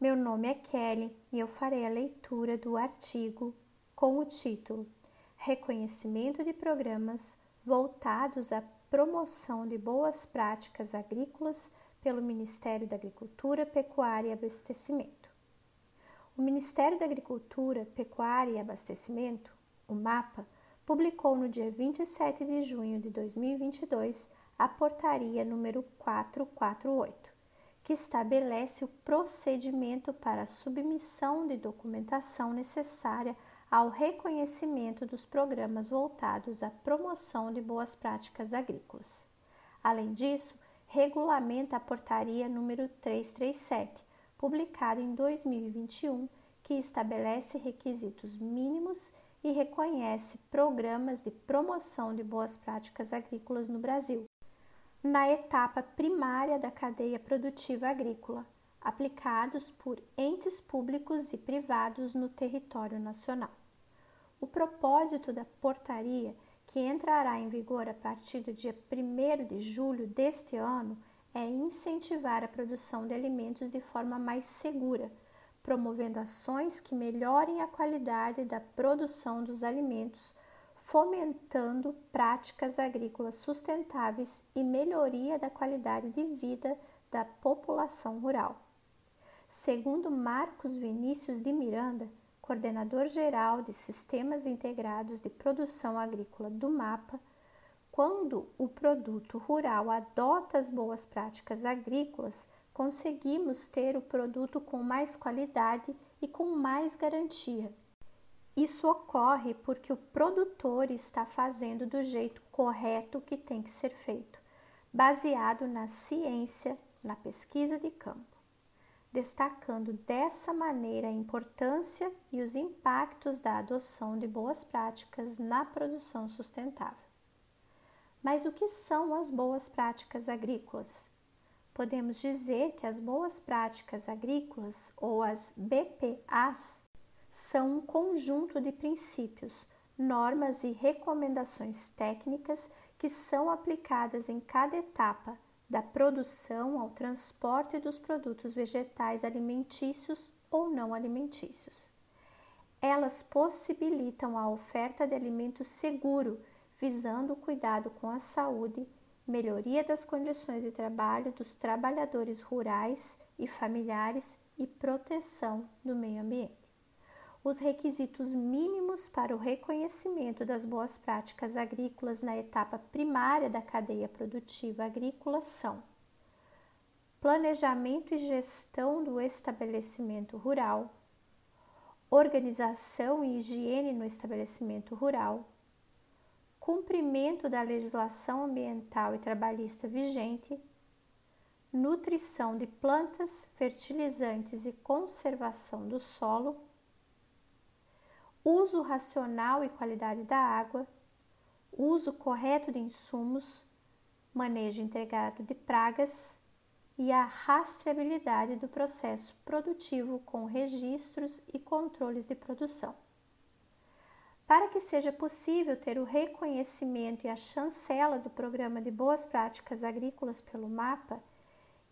Meu nome é Kelly e eu farei a leitura do artigo com o título Reconhecimento de programas voltados à promoção de boas práticas agrícolas pelo Ministério da Agricultura, Pecuária e Abastecimento. O Ministério da Agricultura, Pecuária e Abastecimento, o MAPA, publicou no dia 27 de junho de 2022 a portaria número 448, que estabelece o procedimento para a submissão de documentação necessária ao reconhecimento dos programas voltados à promoção de boas práticas agrícolas. Além disso, regulamenta a portaria número 337, publicada em 2021, que estabelece requisitos mínimos e reconhece programas de promoção de boas práticas agrícolas no Brasil, na etapa primária da cadeia produtiva agrícola, aplicados por entes públicos e privados no território nacional. O propósito da portaria, que entrará em vigor a partir do dia 1 de julho deste ano, é incentivar a produção de alimentos de forma mais segura promovendo ações que melhorem a qualidade da produção dos alimentos, fomentando práticas agrícolas sustentáveis e melhoria da qualidade de vida da população rural. Segundo Marcos Vinícius de Miranda, coordenador geral de Sistemas Integrados de Produção Agrícola do MAPA, quando o produto rural adota as boas práticas agrícolas, conseguimos ter o produto com mais qualidade e com mais garantia. Isso ocorre porque o produtor está fazendo do jeito correto que tem que ser feito, baseado na ciência, na pesquisa de campo, destacando dessa maneira a importância e os impactos da adoção de boas práticas na produção sustentável. Mas o que são as boas práticas agrícolas? podemos dizer que as boas práticas agrícolas, ou as BPAs, são um conjunto de princípios, normas e recomendações técnicas que são aplicadas em cada etapa, da produção ao transporte dos produtos vegetais alimentícios ou não alimentícios. Elas possibilitam a oferta de alimento seguro, visando o cuidado com a saúde melhoria das condições de trabalho dos trabalhadores rurais e familiares e proteção do meio ambiente. Os requisitos mínimos para o reconhecimento das boas práticas agrícolas na etapa primária da cadeia produtiva agrícola são: planejamento e gestão do estabelecimento rural, organização e higiene no estabelecimento rural, cumprimento da legislação ambiental e trabalhista vigente, nutrição de plantas, fertilizantes e conservação do solo, uso racional e qualidade da água, uso correto de insumos, manejo integrado de pragas e a rastreabilidade do processo produtivo com registros e controles de produção. Para que seja possível ter o reconhecimento e a chancela do Programa de Boas Práticas Agrícolas pelo MAPA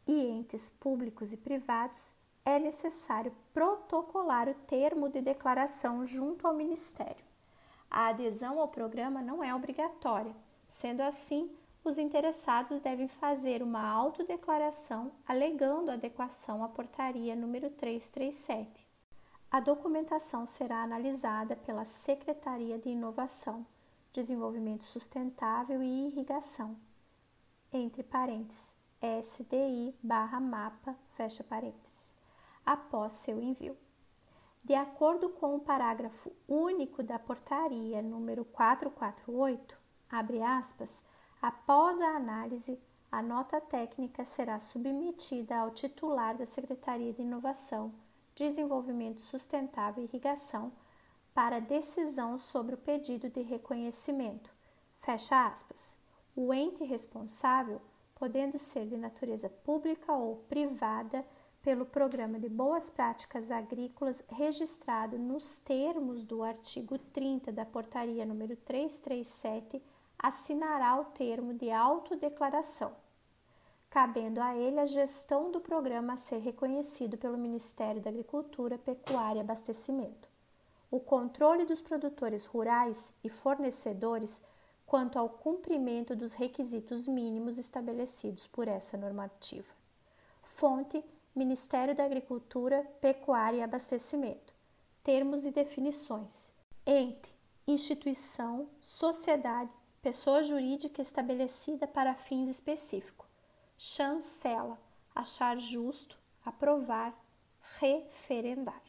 e entes públicos e privados, é necessário protocolar o termo de declaração junto ao Ministério. A adesão ao programa não é obrigatória, sendo assim, os interessados devem fazer uma autodeclaração alegando adequação à portaria número 337 a documentação será analisada pela Secretaria de Inovação, Desenvolvimento Sustentável e Irrigação, entre parênteses, SDI barra mapa, fecha parênteses, após seu envio. De acordo com o parágrafo único da portaria número 448, abre aspas, após a análise, a nota técnica será submetida ao titular da Secretaria de Inovação Desenvolvimento Sustentável e Irrigação para decisão sobre o pedido de reconhecimento. Fecha aspas. O ente responsável, podendo ser de natureza pública ou privada, pelo Programa de Boas Práticas Agrícolas registrado nos termos do artigo 30 da Portaria número 337, assinará o termo de autodeclaração cabendo a ele a gestão do programa a ser reconhecido pelo Ministério da Agricultura, Pecuária e Abastecimento. O controle dos produtores rurais e fornecedores quanto ao cumprimento dos requisitos mínimos estabelecidos por essa normativa. Fonte: Ministério da Agricultura, Pecuária e Abastecimento. Termos e definições: ente, instituição, sociedade, pessoa jurídica estabelecida para fins específicos. Chancela: achar justo, aprovar, referendar.